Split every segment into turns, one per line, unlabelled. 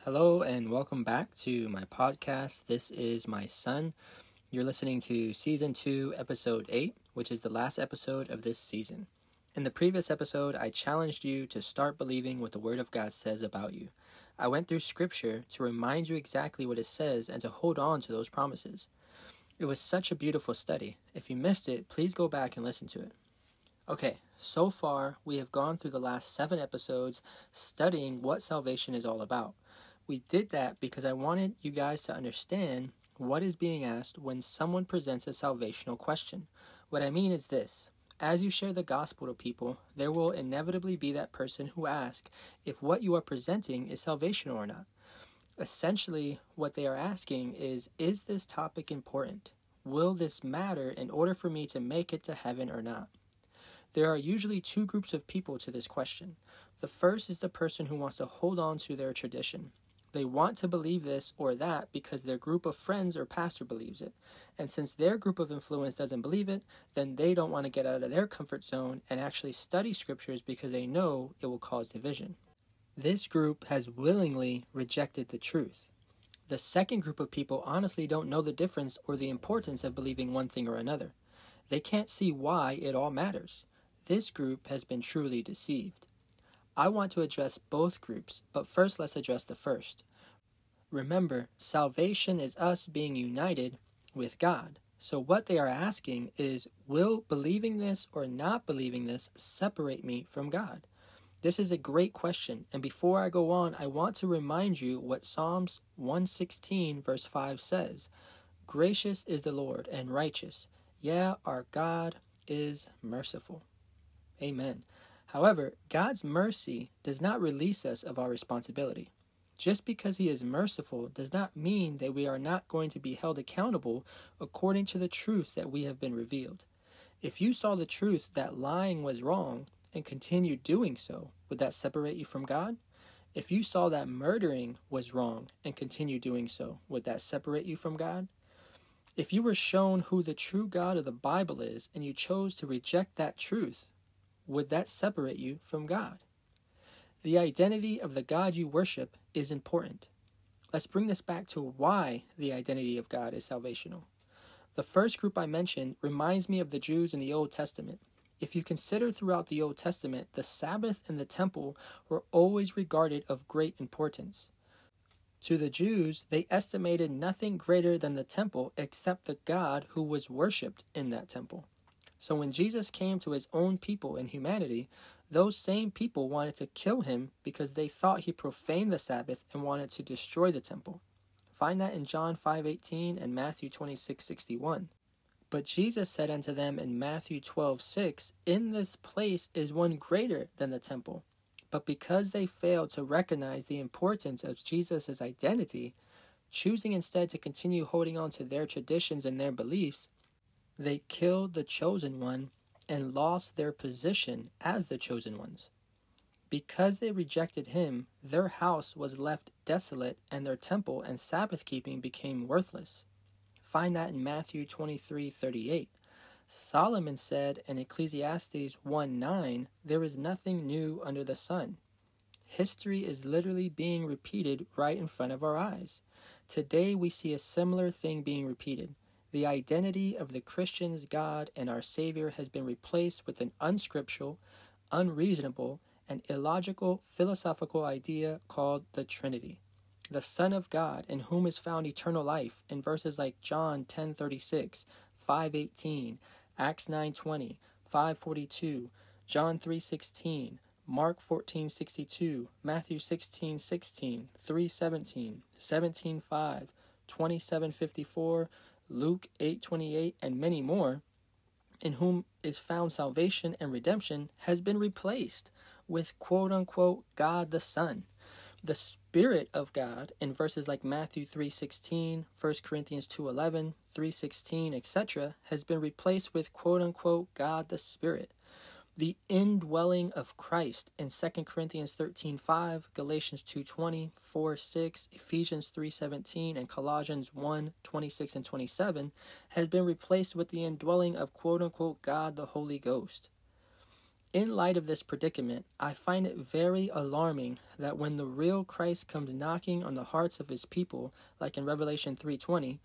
Hello and welcome back to my podcast. This is my son. You're listening to season 2, episode 8, which is the last episode of this season. In the previous episode, I challenged you to start believing what the Word of God says about you. I went through scripture to remind you exactly what it says and to hold on to those promises. It was such a beautiful study. If you missed it, please go back and listen to it. Okay, so far we have gone through the last seven episodes studying what salvation is all about. We did that because I wanted you guys to understand what is being asked when someone presents a salvational question. What I mean is this as you share the gospel to people, there will inevitably be that person who asks if what you are presenting is salvation or not. Essentially, what they are asking is Is this topic important? Will this matter in order for me to make it to heaven or not? There are usually two groups of people to this question. The first is the person who wants to hold on to their tradition. They want to believe this or that because their group of friends or pastor believes it. And since their group of influence doesn't believe it, then they don't want to get out of their comfort zone and actually study scriptures because they know it will cause division. This group has willingly rejected the truth. The second group of people honestly don't know the difference or the importance of believing one thing or another. They can't see why it all matters. This group has been truly deceived. I want to address both groups, but first let's address the first. Remember, salvation is us being united with God. So, what they are asking is Will believing this or not believing this separate me from God? This is a great question. And before I go on, I want to remind you what Psalms 116, verse 5 says Gracious is the Lord and righteous. Yeah, our God is merciful. Amen. However, God's mercy does not release us of our responsibility. Just because He is merciful does not mean that we are not going to be held accountable according to the truth that we have been revealed. If you saw the truth that lying was wrong and continued doing so, would that separate you from God? If you saw that murdering was wrong and continued doing so, would that separate you from God? If you were shown who the true God of the Bible is and you chose to reject that truth, would that separate you from God? The identity of the God you worship is important. Let's bring this back to why the identity of God is salvational. The first group I mentioned reminds me of the Jews in the Old Testament. If you consider throughout the Old Testament, the Sabbath and the temple were always regarded of great importance. To the Jews, they estimated nothing greater than the temple except the God who was worshipped in that temple. So when Jesus came to his own people in humanity, those same people wanted to kill him because they thought he profaned the Sabbath and wanted to destroy the temple. Find that in John 5:18 and Matthew 26:61. But Jesus said unto them in Matthew 12:6, "In this place is one greater than the temple." But because they failed to recognize the importance of Jesus' identity, choosing instead to continue holding on to their traditions and their beliefs, they killed the chosen one and lost their position as the chosen ones. Because they rejected him, their house was left desolate and their temple and Sabbath keeping became worthless. Find that in Matthew 23:38. Solomon said in Ecclesiastes one nine, there is nothing new under the sun. History is literally being repeated right in front of our eyes. Today we see a similar thing being repeated. The identity of the Christian's God and our Savior has been replaced with an unscriptural, unreasonable, and illogical philosophical idea called the Trinity. The Son of God, in whom is found eternal life, in verses like John 10:36, 5:18, Acts 9:20, 5:42, John 3:16, Mark 14:62, Matthew 16:16, 3:17, 17:5, 27:54, Luke 8:28, and many more, in whom is found salvation and redemption, has been replaced with quote unquote God the Son. The Spirit of God in verses like Matthew 3:16, 1 Corinthians 2:11, 3:16, etc. has been replaced with quote unquote God the Spirit the indwelling of Christ in 2 Corinthians 13:5, Galatians 2:20, 4:6, Ephesians 3:17 and Colossians 1:26 and 27 has been replaced with the indwelling of quote-unquote God the Holy Ghost. In light of this predicament, I find it very alarming that when the real Christ comes knocking on the hearts of his people, like in Revelation 3:20,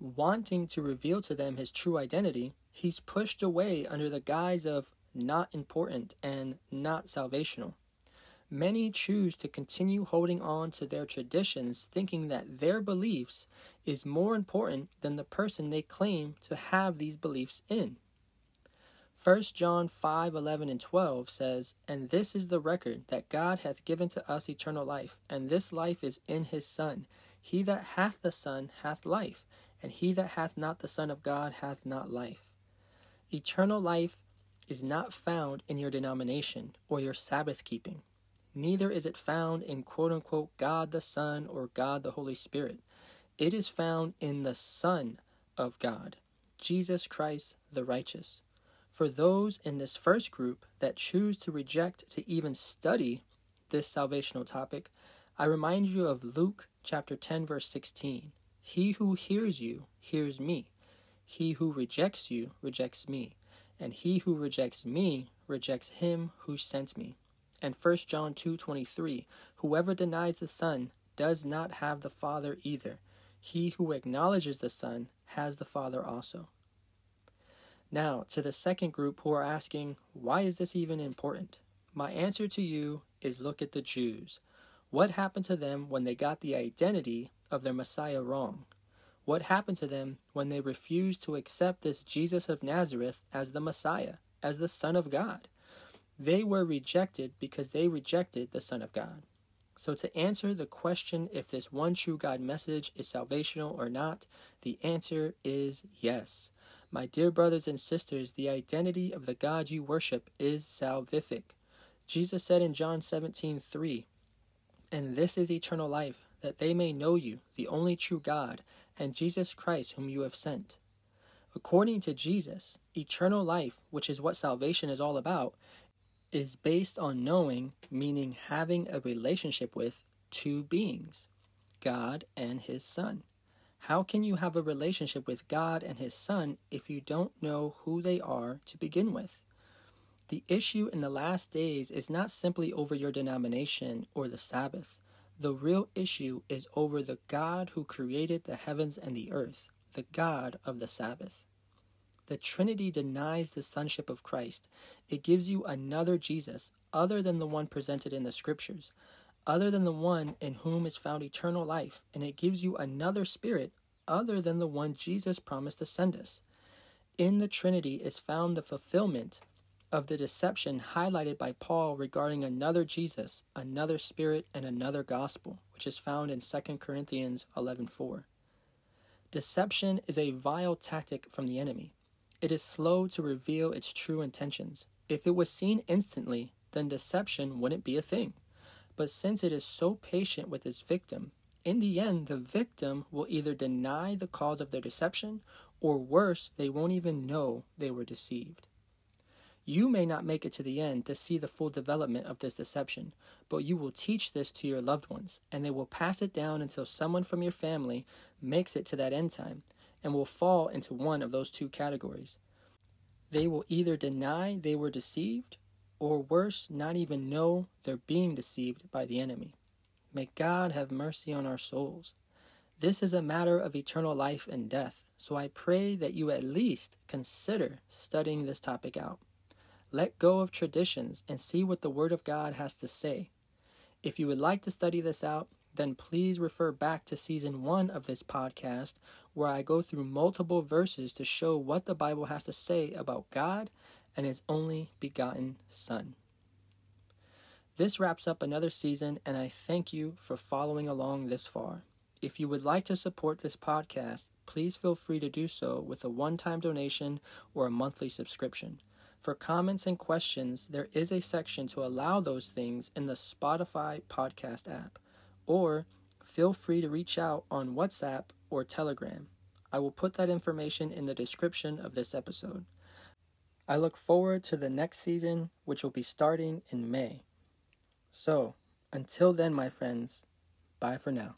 wanting to reveal to them his true identity, he's pushed away under the guise of not important, and not salvational. Many choose to continue holding on to their traditions, thinking that their beliefs is more important than the person they claim to have these beliefs in. 1 John 5 11 and 12 says, And this is the record that God hath given to us eternal life, and this life is in his Son. He that hath the Son hath life, and he that hath not the Son of God hath not life. Eternal life is not found in your denomination or your Sabbath keeping. Neither is it found in quote unquote God the Son or God the Holy Spirit. It is found in the Son of God, Jesus Christ the righteous. For those in this first group that choose to reject to even study this salvational topic, I remind you of Luke chapter 10 verse 16. He who hears you hears me. He who rejects you rejects me and he who rejects me rejects him who sent me. And 1 John 2:23, whoever denies the Son does not have the Father either. He who acknowledges the Son has the Father also. Now, to the second group who are asking, why is this even important? My answer to you is look at the Jews. What happened to them when they got the identity of their Messiah wrong? what happened to them when they refused to accept this Jesus of Nazareth as the Messiah, as the Son of God. They were rejected because they rejected the Son of God. So, to answer the question if this one true God message is salvational or not, the answer is yes. My dear brothers and sisters, the identity of the God you worship is salvific. Jesus said in John 17, 3, And this is eternal life, that they may know you, the only true God, and Jesus Christ, whom you have sent. According to Jesus, eternal life, which is what salvation is all about, is based on knowing, meaning having a relationship with, two beings God and His Son. How can you have a relationship with God and His Son if you don't know who they are to begin with? The issue in the last days is not simply over your denomination or the Sabbath. The real issue is over the God who created the heavens and the earth, the God of the Sabbath. The Trinity denies the sonship of Christ. It gives you another Jesus other than the one presented in the Scriptures, other than the one in whom is found eternal life, and it gives you another Spirit other than the one Jesus promised to send us. In the Trinity is found the fulfillment of the deception highlighted by Paul regarding another Jesus, another spirit, and another gospel, which is found in 2 Corinthians 11:4. Deception is a vile tactic from the enemy. It is slow to reveal its true intentions. If it was seen instantly, then deception wouldn't be a thing. But since it is so patient with its victim, in the end, the victim will either deny the cause of their deception, or worse, they won't even know they were deceived. You may not make it to the end to see the full development of this deception, but you will teach this to your loved ones, and they will pass it down until someone from your family makes it to that end time and will fall into one of those two categories. They will either deny they were deceived, or worse, not even know they're being deceived by the enemy. May God have mercy on our souls. This is a matter of eternal life and death, so I pray that you at least consider studying this topic out. Let go of traditions and see what the Word of God has to say. If you would like to study this out, then please refer back to season one of this podcast, where I go through multiple verses to show what the Bible has to say about God and His only begotten Son. This wraps up another season, and I thank you for following along this far. If you would like to support this podcast, please feel free to do so with a one time donation or a monthly subscription. For comments and questions, there is a section to allow those things in the Spotify podcast app, or feel free to reach out on WhatsApp or Telegram. I will put that information in the description of this episode. I look forward to the next season, which will be starting in May. So, until then, my friends, bye for now.